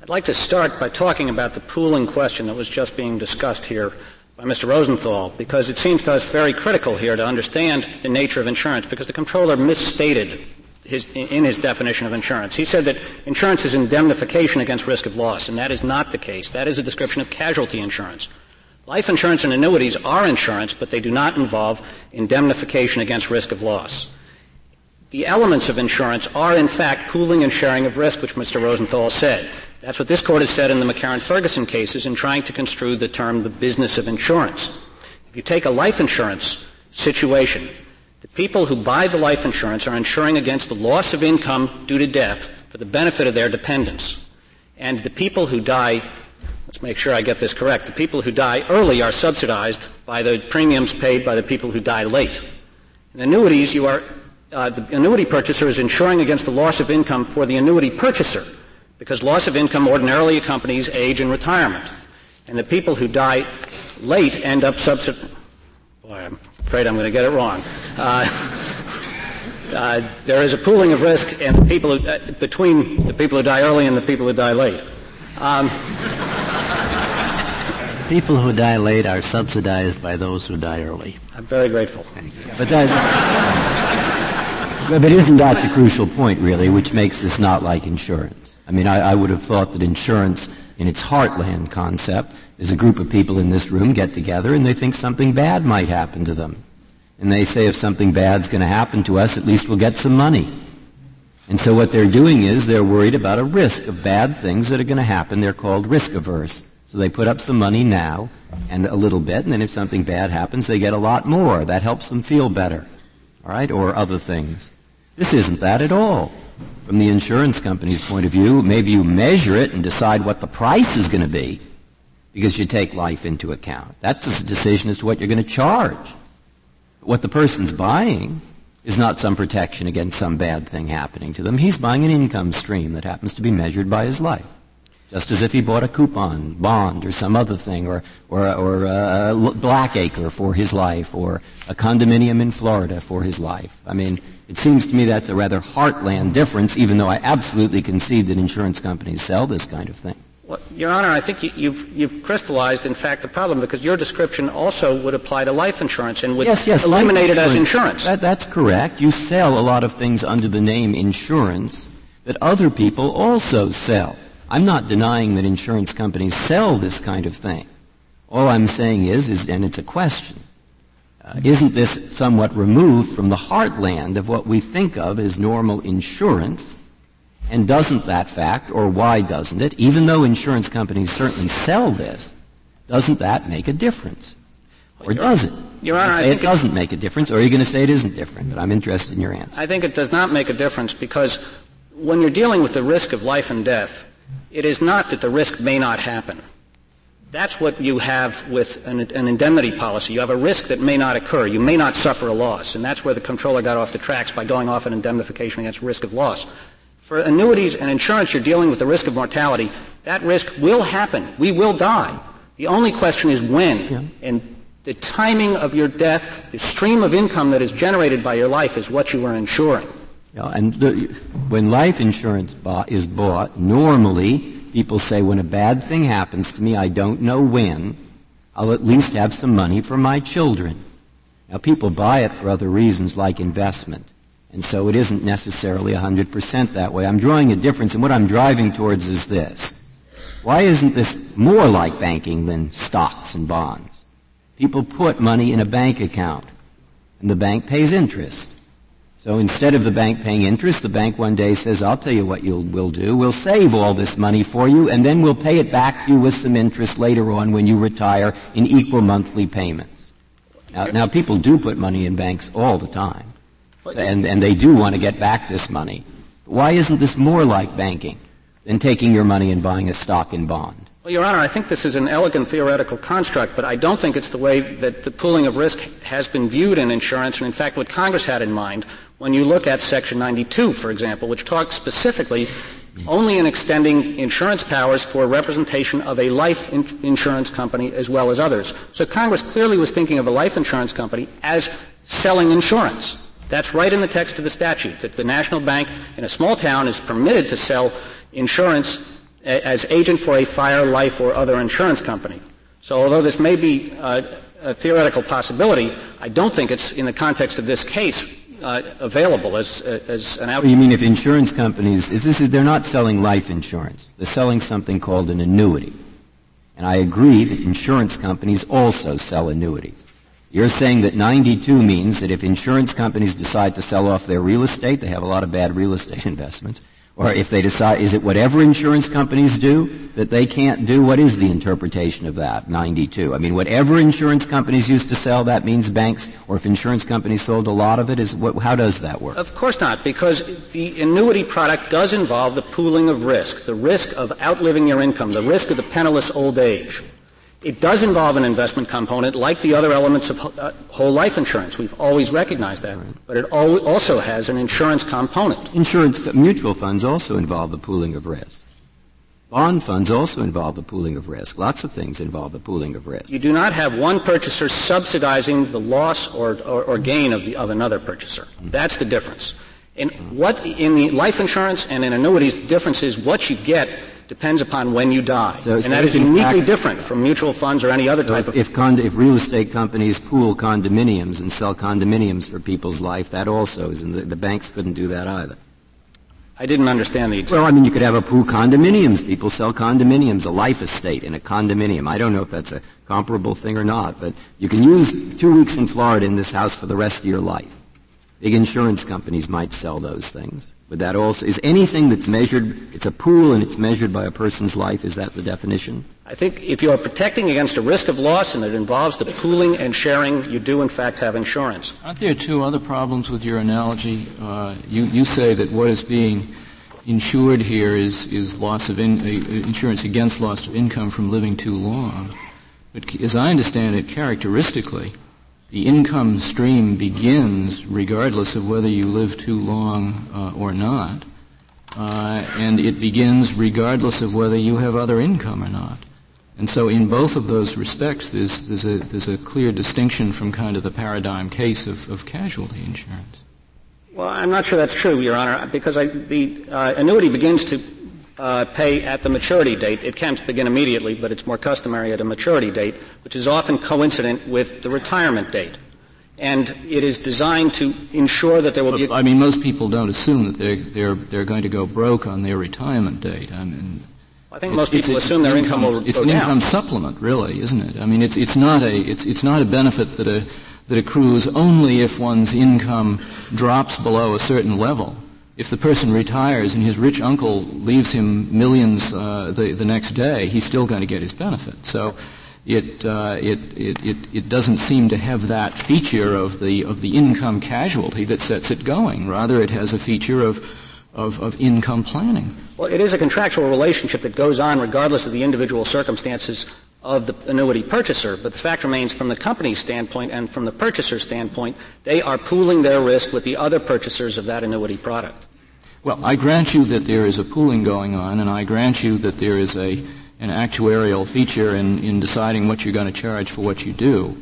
I'd like to start by talking about the pooling question that was just being discussed here by Mr. Rosenthal, because it seems to us very critical here to understand the nature of insurance, because the comptroller misstated his, in his definition of insurance. He said that insurance is indemnification against risk of loss, and that is not the case. That is a description of casualty insurance. Life insurance and annuities are insurance, but they do not involve indemnification against risk of loss. The elements of insurance are, in fact, pooling and sharing of risk, which Mr. Rosenthal said. That's what this court has said in the McCarran-Ferguson cases in trying to construe the term the business of insurance. If you take a life insurance situation, the people who buy the life insurance are insuring against the loss of income due to death for the benefit of their dependents. And the people who die, let's make sure I get this correct, the people who die early are subsidized by the premiums paid by the people who die late. In annuities, you are, uh, the annuity purchaser is insuring against the loss of income for the annuity purchaser because loss of income ordinarily accompanies age and retirement. And the people who die late end up subsidized. Boy, I'm afraid I'm going to get it wrong. Uh, uh, there is a pooling of risk and people who, uh, between the people who die early and the people who die late. Um, people who die late are subsidized by those who die early. I'm very grateful. But that, but isn't that the crucial point, really, which makes this not like insurance? I mean, I, I would have thought that insurance, in its heartland concept, is a group of people in this room get together and they think something bad might happen to them. And they say if something bad's going to happen to us, at least we'll get some money. And so what they're doing is they're worried about a risk of bad things that are going to happen. They're called risk averse. So they put up some money now and a little bit, and then if something bad happens, they get a lot more. That helps them feel better. All right? Or other things. This isn't that at all. From the insurance company's point of view, maybe you measure it and decide what the price is going to be because you take life into account. That's a decision as to what you're going to charge. What the person's buying is not some protection against some bad thing happening to them. He's buying an income stream that happens to be measured by his life. Just as if he bought a coupon, bond, or some other thing, or, or, or a Blackacre for his life, or a condominium in Florida for his life. I mean, it seems to me that's a rather heartland difference, even though I absolutely concede that insurance companies sell this kind of thing. Well, Your Honor, I think you've, you've crystallized, in fact, the problem because your description also would apply to life insurance and would yes, yes, eliminate it as insurance. That, that's correct. You sell a lot of things under the name insurance that other people also sell. I'm not denying that insurance companies sell this kind of thing. All I'm saying is, is and it's a question, uh, isn't this somewhat removed from the heartland of what we think of as normal insurance and doesn't that fact, or why doesn't it, even though insurance companies certainly sell this, doesn't that make a difference? Or does it? Your Honor, I say it doesn't make a difference, or are you going to say it isn't different? But I'm interested in your answer. I think it does not make a difference because when you're dealing with the risk of life and death, it is not that the risk may not happen. That's what you have with an, an, indemnity policy. You have a risk that may not occur. You may not suffer a loss. And that's where the comptroller got off the tracks by going off an indemnification against risk of loss. For annuities and insurance, you're dealing with the risk of mortality. That risk will happen. We will die. The only question is when. Yeah. And the timing of your death, the stream of income that is generated by your life is what you are insuring. And the, when life insurance is bought, normally people say when a bad thing happens to me, I don't know when, I'll at least have some money for my children. Now people buy it for other reasons like investment. And so it isn't necessarily 100% that way. I'm drawing a difference, and what I'm driving towards is this. Why isn't this more like banking than stocks and bonds? People put money in a bank account, and the bank pays interest. So instead of the bank paying interest, the bank one day says, I'll tell you what you'll, we'll do. We'll save all this money for you, and then we'll pay it back to you with some interest later on when you retire in equal monthly payments. Now, now people do put money in banks all the time and, and they do want to get back this money. Why isn't this more like banking than taking your money and buying a stock and bond? Well, Your Honor, I think this is an elegant theoretical construct, but I don't think it's the way that the pooling of risk has been viewed in insurance, and in fact what Congress had in mind when you look at Section 92, for example, which talks specifically only in extending insurance powers for representation of a life in- insurance company as well as others. So Congress clearly was thinking of a life insurance company as selling insurance. That's right in the text of the statute, that the national bank in a small town is permitted to sell insurance as agent for a fire, life, or other insurance company. So although this may be uh, a theoretical possibility, I don't think it's in the context of this case uh, available as, as an outcome. You mean if insurance companies, is this, is, they're not selling life insurance. They're selling something called an annuity. And I agree that insurance companies also sell annuities. You're saying that 92 means that if insurance companies decide to sell off their real estate, they have a lot of bad real estate investments, or if they decide, is it whatever insurance companies do that they can't do? What is the interpretation of that, 92? I mean, whatever insurance companies used to sell, that means banks, or if insurance companies sold a lot of it, is what, how does that work? Of course not, because the annuity product does involve the pooling of risk, the risk of outliving your income, the risk of the penniless old age. It does involve an investment component like the other elements of uh, whole life insurance. We've always recognized that. Right. But it al- also has an insurance component. Insurance, mutual funds also involve the pooling of risk. Bond funds also involve the pooling of risk. Lots of things involve the pooling of risk. You do not have one purchaser subsidizing the loss or, or, or gain of, the, of another purchaser. Mm-hmm. That's the difference. In what in the life insurance and in annuities, the difference is what you get depends upon when you die. So, and so that is uniquely fact, different from mutual funds or any other so type if, of. If, if real estate companies pool condominiums and sell condominiums for people's life, that also is, and the, the banks couldn't do that either. I didn't understand the. Example. Well, I mean, you could have a pool condominiums. People sell condominiums, a life estate in a condominium. I don't know if that's a comparable thing or not, but you can use two weeks in Florida in this house for the rest of your life. Big insurance companies might sell those things. Would that also, is anything that's measured, it's a pool and it's measured by a person's life, is that the definition? I think if you are protecting against a risk of loss and it involves the pooling and sharing, you do in fact have insurance. Aren't there two other problems with your analogy? Uh, you, you say that what is being insured here is, is loss of in, uh, insurance against loss of income from living too long. But as I understand it, characteristically, the income stream begins regardless of whether you live too long uh, or not, uh, and it begins regardless of whether you have other income or not. And so, in both of those respects, there's, there's, a, there's a clear distinction from kind of the paradigm case of, of casualty insurance. Well, I'm not sure that's true, Your Honor, because I, the uh, annuity begins to uh, pay at the maturity date. It can't begin immediately, but it's more customary at a maturity date, which is often coincident with the retirement date. And it is designed to ensure that there will be. A I mean, most people don't assume that they're they're they're going to go broke on their retirement date. I mean. I think most people assume their income, income will It's an down. income supplement, really, isn't it? I mean, it's it's not a it's it's not a benefit that a that accrues only if one's income drops below a certain level if the person retires and his rich uncle leaves him millions uh, the, the next day, he's still going to get his benefit. So it, uh, it, it, it, it doesn't seem to have that feature of the, of the income casualty that sets it going. Rather, it has a feature of, of, of income planning. Well, it is a contractual relationship that goes on regardless of the individual circumstances of the annuity purchaser, but the fact remains from the company's standpoint and from the purchaser's standpoint, they are pooling their risk with the other purchasers of that annuity product. Well, I grant you that there is a pooling going on, and I grant you that there is a, an actuarial feature in, in deciding what you're going to charge for what you do.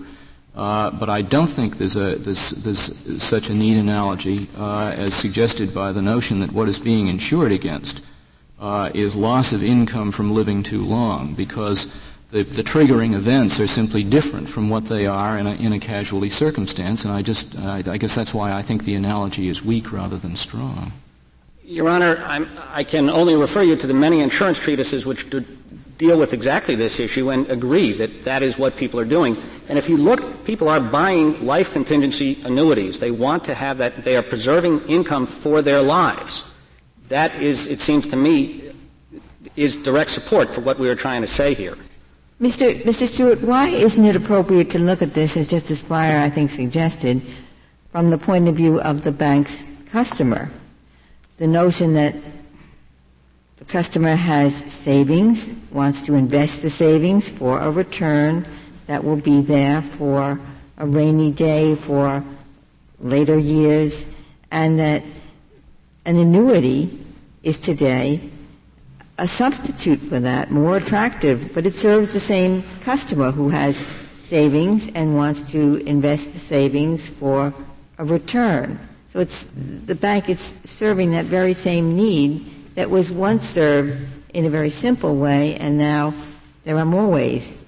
Uh, but I don't think there's, a, there's, there's such a neat analogy uh, as suggested by the notion that what is being insured against uh, is loss of income from living too long, because the, the, triggering events are simply different from what they are in a, in a casualty circumstance, and I just, I guess that's why I think the analogy is weak rather than strong. Your Honor, I'm, i can only refer you to the many insurance treatises which do deal with exactly this issue and agree that that is what people are doing. And if you look, people are buying life contingency annuities. They want to have that, they are preserving income for their lives. That is, it seems to me, is direct support for what we are trying to say here. Mr. Mr. Stewart, why isn't it appropriate to look at this, as Justice Breyer, I think, suggested, from the point of view of the bank's customer? The notion that the customer has savings, wants to invest the savings for a return that will be there for a rainy day, for later years, and that an annuity is today a substitute for that, more attractive, but it serves the same customer who has savings and wants to invest the savings for a return. It's, the bank is serving that very same need that was once served in a very simple way, and now there are more ways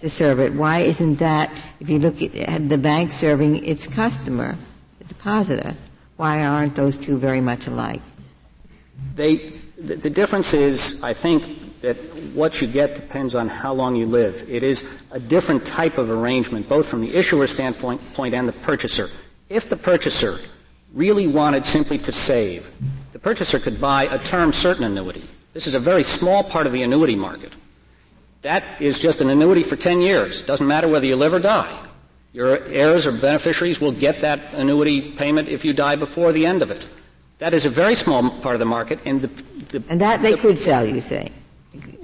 to serve it. Why isn't that, if you look at the bank serving its customer, the depositor, why aren't those two very much alike? They, the, the difference is, I think, that what you get depends on how long you live. It is a different type of arrangement, both from the issuer standpoint and the purchaser. If the purchaser really wanted simply to save, the purchaser could buy a term certain annuity. This is a very small part of the annuity market. That is just an annuity for 10 years. Doesn't matter whether you live or die. Your heirs or beneficiaries will get that annuity payment if you die before the end of it. That is a very small part of the market, and the, the and that they the, could sell. You say?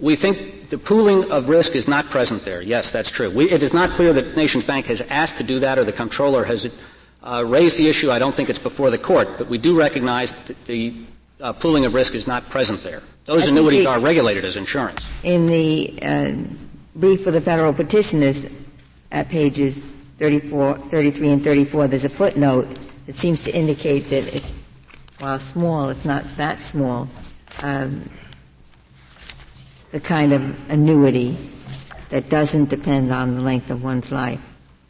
We think the pooling of risk is not present there. Yes, that's true. We, it is not clear that NationsBank has asked to do that, or the comptroller has uh, raised the issue. I don't think it's before the court, but we do recognize that the uh, pooling of risk is not present there. Those I annuities the, are regulated as insurance. In the uh, brief for the federal petitioners, at pages 34, 33, and 34, there's a footnote that seems to indicate that it's, while small, it's not that small. Um, the kind of annuity that doesn't depend on the length of one's life.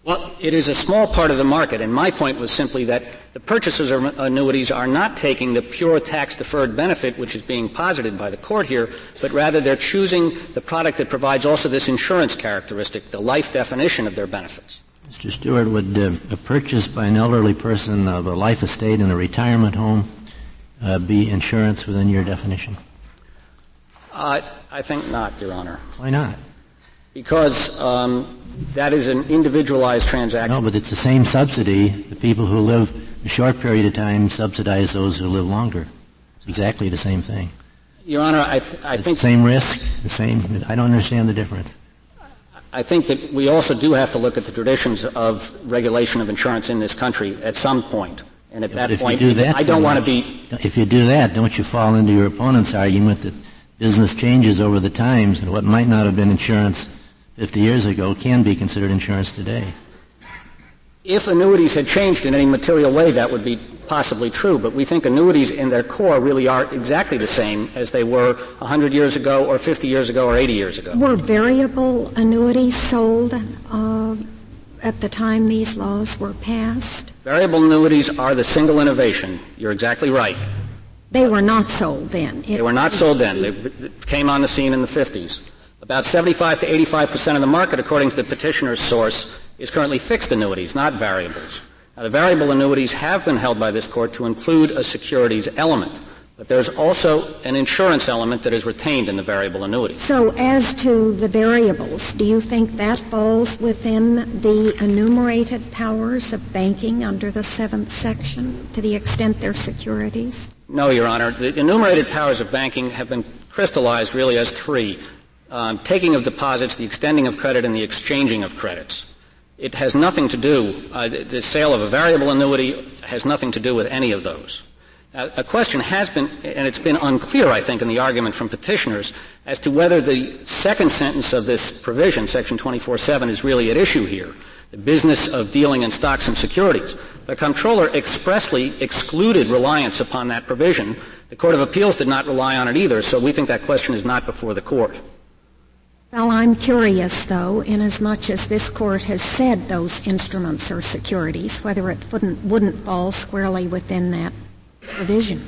Well, it is a small part of the market, and my point was simply that the purchasers of annuities are not taking the pure tax deferred benefit, which is being posited by the court here, but rather they're choosing the product that provides also this insurance characteristic, the life definition of their benefits. Mr. Stewart, would uh, a purchase by an elderly person of a life estate in a retirement home uh, be insurance within your definition? Uh, I think not, Your Honor. Why not? Because um, that is an individualized transaction. No, but it's the same subsidy. The people who live a short period of time subsidize those who live longer. It's exactly the same thing. Your Honor, I, th- I think the same risk, the same. I don't understand the difference. I think that we also do have to look at the traditions of regulation of insurance in this country at some point. And at yeah, that point, do that, I don't want to be. If you do that, don't you fall into your opponent's argument that business changes over the times and what might not have been insurance 50 years ago can be considered insurance today. If annuities had changed in any material way, that would be possibly true, but we think annuities in their core really are exactly the same as they were 100 years ago or 50 years ago or 80 years ago. Were variable annuities sold uh, at the time these laws were passed? Variable annuities are the single innovation. You're exactly right. They were not sold then. It, they were not sold then. They came on the scene in the 50s. About 75 to 85 percent of the market, according to the petitioner's source, is currently fixed annuities, not variables. Now, the variable annuities have been held by this court to include a securities element. But there's also an insurance element that is retained in the variable annuity. So as to the variables, do you think that falls within the enumerated powers of banking under the seventh section to the extent they're securities? No, Your Honor. The enumerated powers of banking have been crystallized really as three um, taking of deposits, the extending of credit, and the exchanging of credits. It has nothing to do, uh, the sale of a variable annuity has nothing to do with any of those. Uh, a question has been, and it's been unclear, I think, in the argument from petitioners, as to whether the second sentence of this provision, section 24.7, is really at issue here. The business of dealing in stocks and securities. The comptroller expressly excluded reliance upon that provision. The Court of Appeals did not rely on it either, so we think that question is not before the Court. Well, I'm curious, though, inasmuch as this court has said those instruments are securities, whether it wouldn't, wouldn't fall squarely within that provision.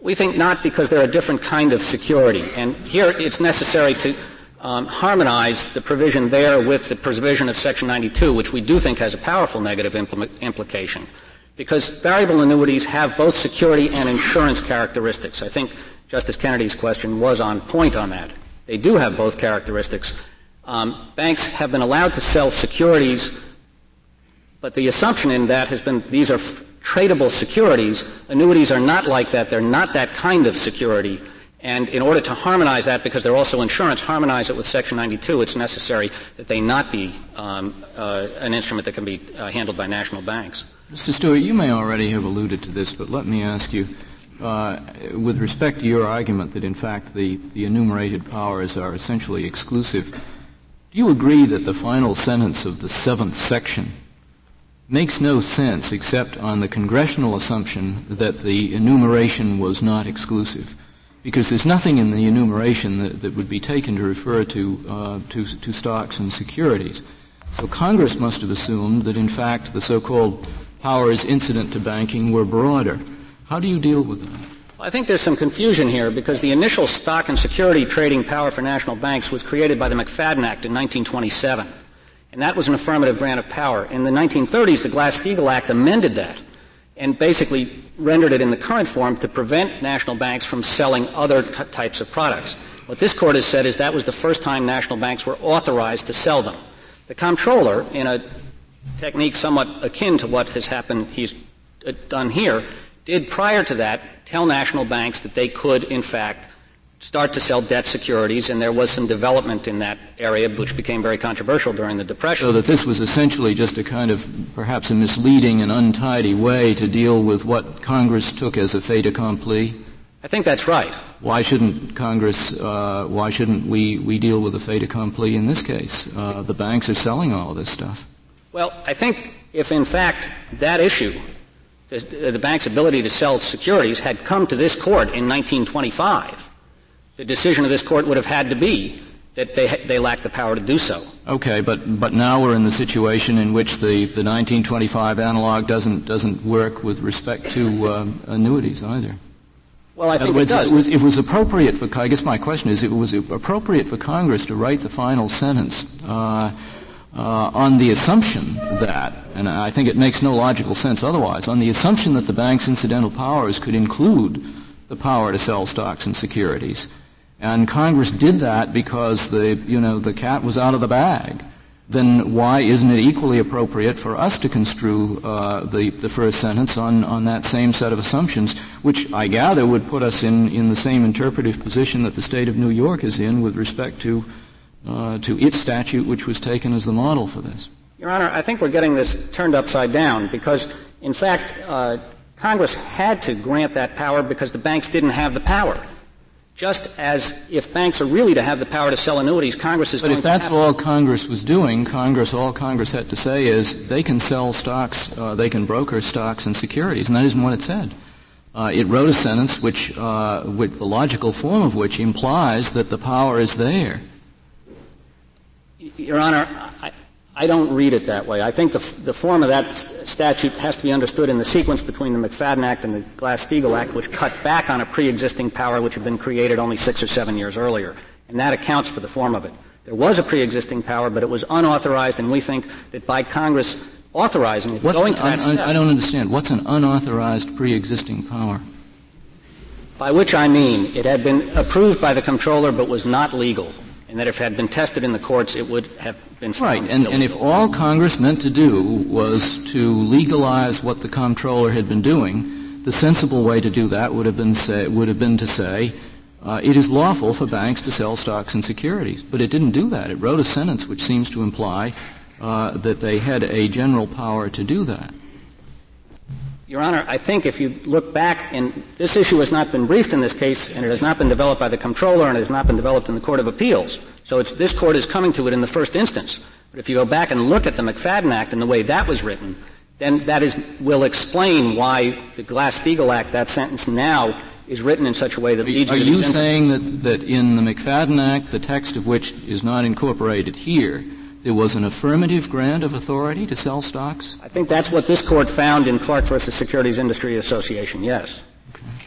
We think not because they're a different kind of security. And here it's necessary to um, harmonize the provision there with the provision of Section 92, which we do think has a powerful negative impl- implication. Because variable annuities have both security and insurance characteristics. I think Justice Kennedy's question was on point on that. They do have both characteristics. Um, banks have been allowed to sell securities, but the assumption in that has been these are f- tradable securities. Annuities are not like that. They're not that kind of security. And in order to harmonize that, because they're also insurance, harmonize it with Section 92, it's necessary that they not be um, uh, an instrument that can be uh, handled by national banks. Mr. Stewart, you may already have alluded to this, but let me ask you uh, with respect to your argument that in fact the, the enumerated powers are essentially exclusive, do you agree that the final sentence of the seventh section makes no sense except on the congressional assumption that the enumeration was not exclusive? because there's nothing in the enumeration that, that would be taken to refer to, uh, to, to stocks and securities. So Congress must have assumed that in fact the so-called powers incident to banking were broader. How do you deal with that? I think there's some confusion here because the initial stock and security trading power for national banks was created by the McFadden Act in 1927. And that was an affirmative grant of power. In the 1930s, the Glass-Steagall Act amended that and basically rendered it in the current form to prevent national banks from selling other types of products. What this court has said is that was the first time national banks were authorized to sell them. The comptroller, in a technique somewhat akin to what has happened, he's uh, done here, did prior to that tell national banks that they could, in fact, start to sell debt securities, and there was some development in that area, which became very controversial during the Depression. So that this was essentially just a kind of perhaps a misleading and untidy way to deal with what Congress took as a fait accompli. I think that's right. Why shouldn't Congress? Uh, why shouldn't we we deal with a fait accompli in this case? Uh, the banks are selling all of this stuff. Well, I think if in fact that issue the, the bank's ability to sell securities had come to this court in 1925, the decision of this court would have had to be that they, they lack the power to do so. Okay, but, but now we're in the situation in which the, the 1925 analog doesn't, doesn't work with respect to um, annuities either. Well, I think words, it does. It was, it was, appropriate for, I guess my question is, it was appropriate for Congress to write the final sentence uh, uh, on the assumption that, and I think it makes no logical sense otherwise, on the assumption that the bank's incidental powers could include the power to sell stocks and securities. And Congress did that because the, you know, the cat was out of the bag. Then why isn't it equally appropriate for us to construe uh, the, the first sentence on, on that same set of assumptions, which I gather would put us in, in the same interpretive position that the state of New York is in with respect to uh, to its statute, which was taken as the model for this. Your Honor, I think we're getting this turned upside down because, in fact, uh, Congress had to grant that power because the banks didn't have the power. Just as if banks are really to have the power to sell annuities, Congress is but if that's all Congress was doing, Congress, all Congress had to say is they can sell stocks, uh, they can broker stocks and securities, and that isn't what it said. Uh, it wrote a sentence which, uh, with the logical form of which implies that the power is there. Your Honor, I, I don't read it that way. I think the, the form of that statute has to be understood in the sequence between the McFadden Act and the Glass-Steagall Act, which cut back on a pre-existing power which had been created only six or seven years earlier. And that accounts for the form of it. There was a pre-existing power, but it was unauthorized, and we think that by Congress authorizing it, What's going to un, that step. I don't understand. What's an unauthorized pre-existing power? By which I mean it had been approved by the comptroller but was not legal and that if it had been tested in the courts, it would have been right. And, and, if all Congress meant to do was to legalize what the comptroller had been doing, the sensible way to do that would have been say, would have been to say uh, it is lawful for banks to sell stocks and securities. But it didn't do that. It wrote a sentence which seems to imply uh, that they had a general power to do that. Your Honor, I think if you look back, and this issue has not been briefed in this case, and it has not been developed by the comptroller, and it has not been developed in the Court of Appeals. So this court is coming to it in the first instance. But if you go back and look at the McFadden Act and the way that was written, then that is, will explain why the Glass-Steagall Act, that sentence now, is written in such a way that leads are Are you saying that, that in the McFadden Act, the text of which is not incorporated here, there was an affirmative grant of authority to sell stocks? I think that's what this court found in Clarke versus Securities Industry Association, yes.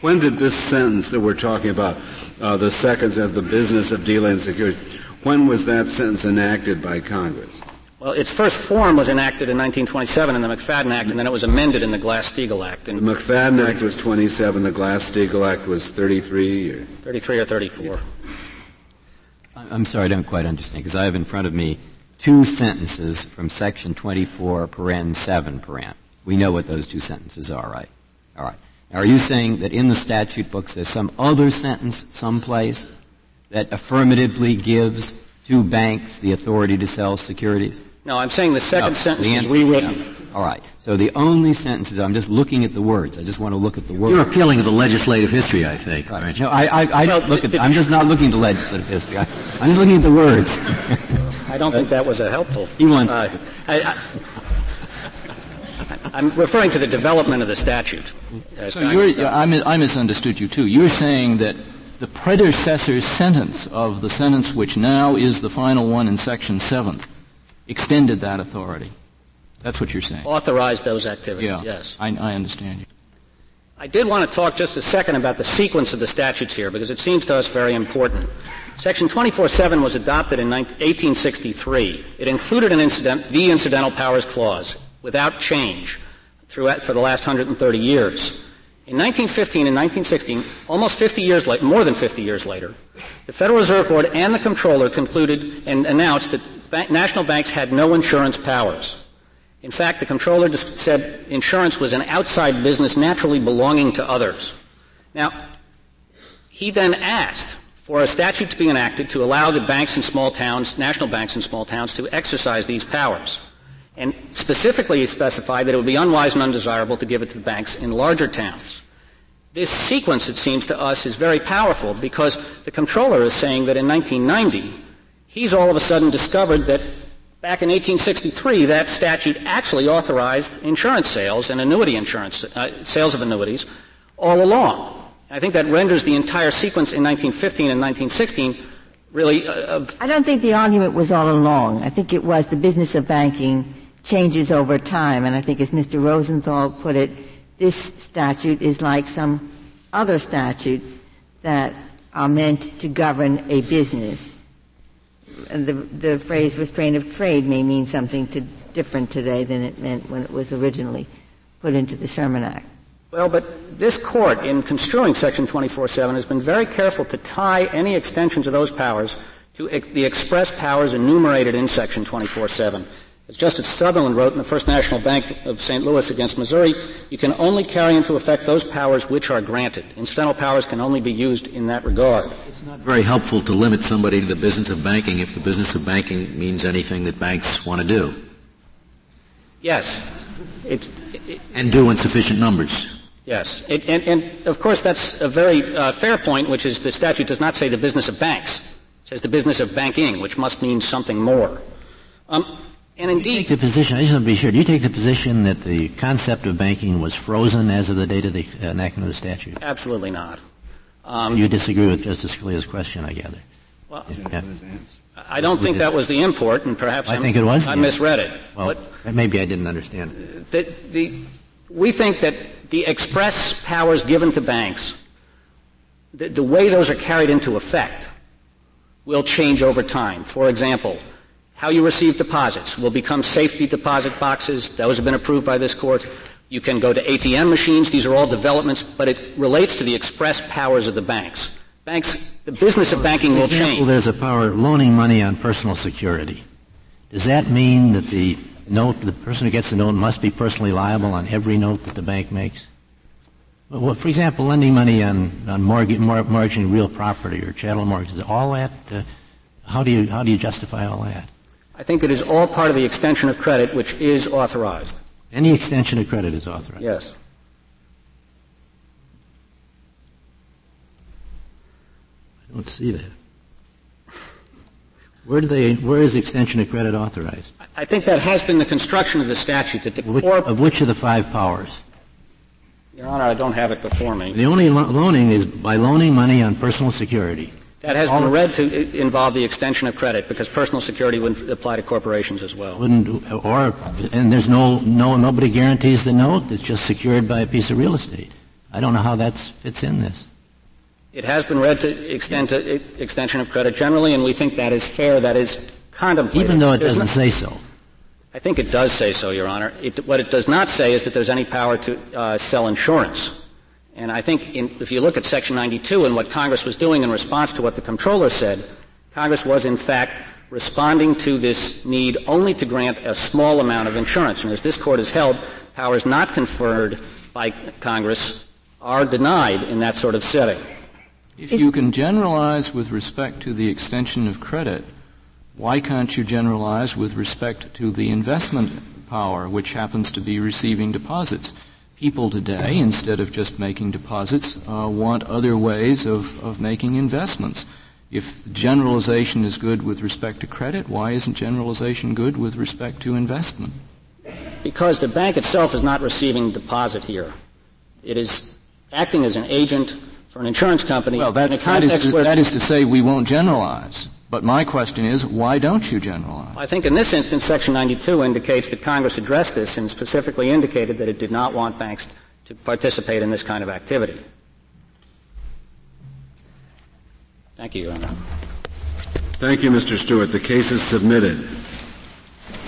When did this sentence that we're talking about, uh, the seconds of the business of dealing in securities, when was that sentence enacted by Congress? Well, its first form was enacted in 1927 in the McFadden Act, and then it was amended in the Glass-Steagall Act. the McFadden Act was 27, the Glass-Steagall Act was 33? Or? 33 or 34. I'm sorry, I don't quite understand, because I have in front of me two sentences from section 24, paren 7, paren. We know what those two sentences are, right? All right. Now, are you saying that in the statute books there's some other sentence someplace that affirmatively gives to banks the authority to sell securities? No, I'm saying the second no, sentence the is rewritten. Yeah. All right. So the only sentences, I'm just looking at the words. I just want to look at the words. You're appealing to the legislative history, I think. Right. No, I, I, I well, don't look at, I'm just not looking at the legislative history. I, am just looking at the words. I don't think that was a helpful. He wants. Uh, I, am referring to the development of the statute. So I, mis- I misunderstood you too. You're saying that the predecessor sentence of the sentence which now is the final one in Section 7 extended that authority. That's what you're saying. Authorized those activities, yeah, yes. I, I understand you. I did want to talk just a second about the sequence of the statutes here because it seems to us very important. Section 24-7 was adopted in 1863. It included an incident, the incidental powers clause without change throughout, for the last 130 years. In 1915 and 1916, almost 50 years later, more than 50 years later, the Federal Reserve Board and the Comptroller concluded and announced that national banks had no insurance powers. In fact, the Comptroller said insurance was an outside business naturally belonging to others. Now, he then asked for a statute to be enacted to allow the banks in small towns, national banks in small towns, to exercise these powers. And specifically he specified that it would be unwise and undesirable to give it to the banks in larger towns. This sequence, it seems to us, is very powerful because the comptroller is saying that in 1990, he's all of a sudden discovered that back in 1863, that statute actually authorized insurance sales and annuity insurance, uh, sales of annuities all along. I think that renders the entire sequence in 1915 and 1916 really. Uh, I don't think the argument was all along. I think it was the business of banking changes over time. And I think as Mr. Rosenthal put it, this statute is like some other statutes that are meant to govern a business. And the, the phrase restraint of trade may mean something to, different today than it meant when it was originally put into the Sherman Act. Well, but this court, in construing Section 24-7, has been very careful to tie any extensions of those powers to ex- the express powers enumerated in Section 24-7. As Justice Sutherland wrote in the First National Bank of St. Louis against Missouri, you can only carry into effect those powers which are granted. Incidental powers can only be used in that regard. It's not very helpful to limit somebody to the business of banking if the business of banking means anything that banks want to do. Yes. It, it, and do in sufficient numbers. Yes. It, and, and, of course that's a very uh, fair point, which is the statute does not say the business of banks. It says the business of banking, which must mean something more. Um, and indeed, you take the position. I just want to be sure. Do you take the position that the concept of banking was frozen as of the date of the enactment of the statute? Absolutely not. Um, you disagree with Justice Scalia's question, I gather. Well, yeah. I don't think that was the import, and perhaps I I'm, think it was. I misread it. Well, but maybe I didn't understand. The, the, we think that the express powers given to banks, the, the way those are carried into effect, will change over time. For example, how you receive deposits will become safety deposit boxes. Those have been approved by this court. You can go to ATM machines. These are all developments, but it relates to the express powers of the banks. Banks, the business of banking will example, change. There's a power loaning money on personal security. Does that mean that the note, the person who gets the note must be personally liable on every note that the bank makes? Well, for example, lending money on, on mortgage, mortgaging real property or chattel mortgages, all that, uh, how do you, how do you justify all that? I think it is all part of the extension of credit which is authorized. Any extension of credit is authorized? Yes. I don't see that. Where do they, where is extension of credit authorized? I think that has been the construction of the statute that the which, core of which of the five powers? Your Honor, I don't have it before me. The only lo- loaning is by loaning money on personal security. That has been read to involve the extension of credit because personal security would apply to corporations as well. Wouldn't, or, and there's no, no, nobody guarantees the note. It's just secured by a piece of real estate. I don't know how that fits in this. It has been read to extend to extension of credit generally, and we think that is fair. That is contemplated. Even though it there's doesn't no, say so. I think it does say so, Your Honor. It, what it does not say is that there's any power to uh, sell insurance. And I think in, if you look at Section 92 and what Congress was doing in response to what the comptroller said, Congress was in fact responding to this need only to grant a small amount of insurance. And as this court has held, powers not conferred by Congress are denied in that sort of setting. If you can generalize with respect to the extension of credit, why can't you generalize with respect to the investment power, which happens to be receiving deposits? People today, instead of just making deposits, uh, want other ways of, of making investments. If generalization is good with respect to credit, why isn't generalization good with respect to investment? Because the bank itself is not receiving deposit here. It is acting as an agent for an insurance company well, in a that, is to, that is to say we won't generalize. But my question is, why don't you generalize? I think in this instance, Section 92 indicates that Congress addressed this and specifically indicated that it did not want banks to participate in this kind of activity. Thank you, Your Honor. Thank you, Mr. Stewart. The case is submitted.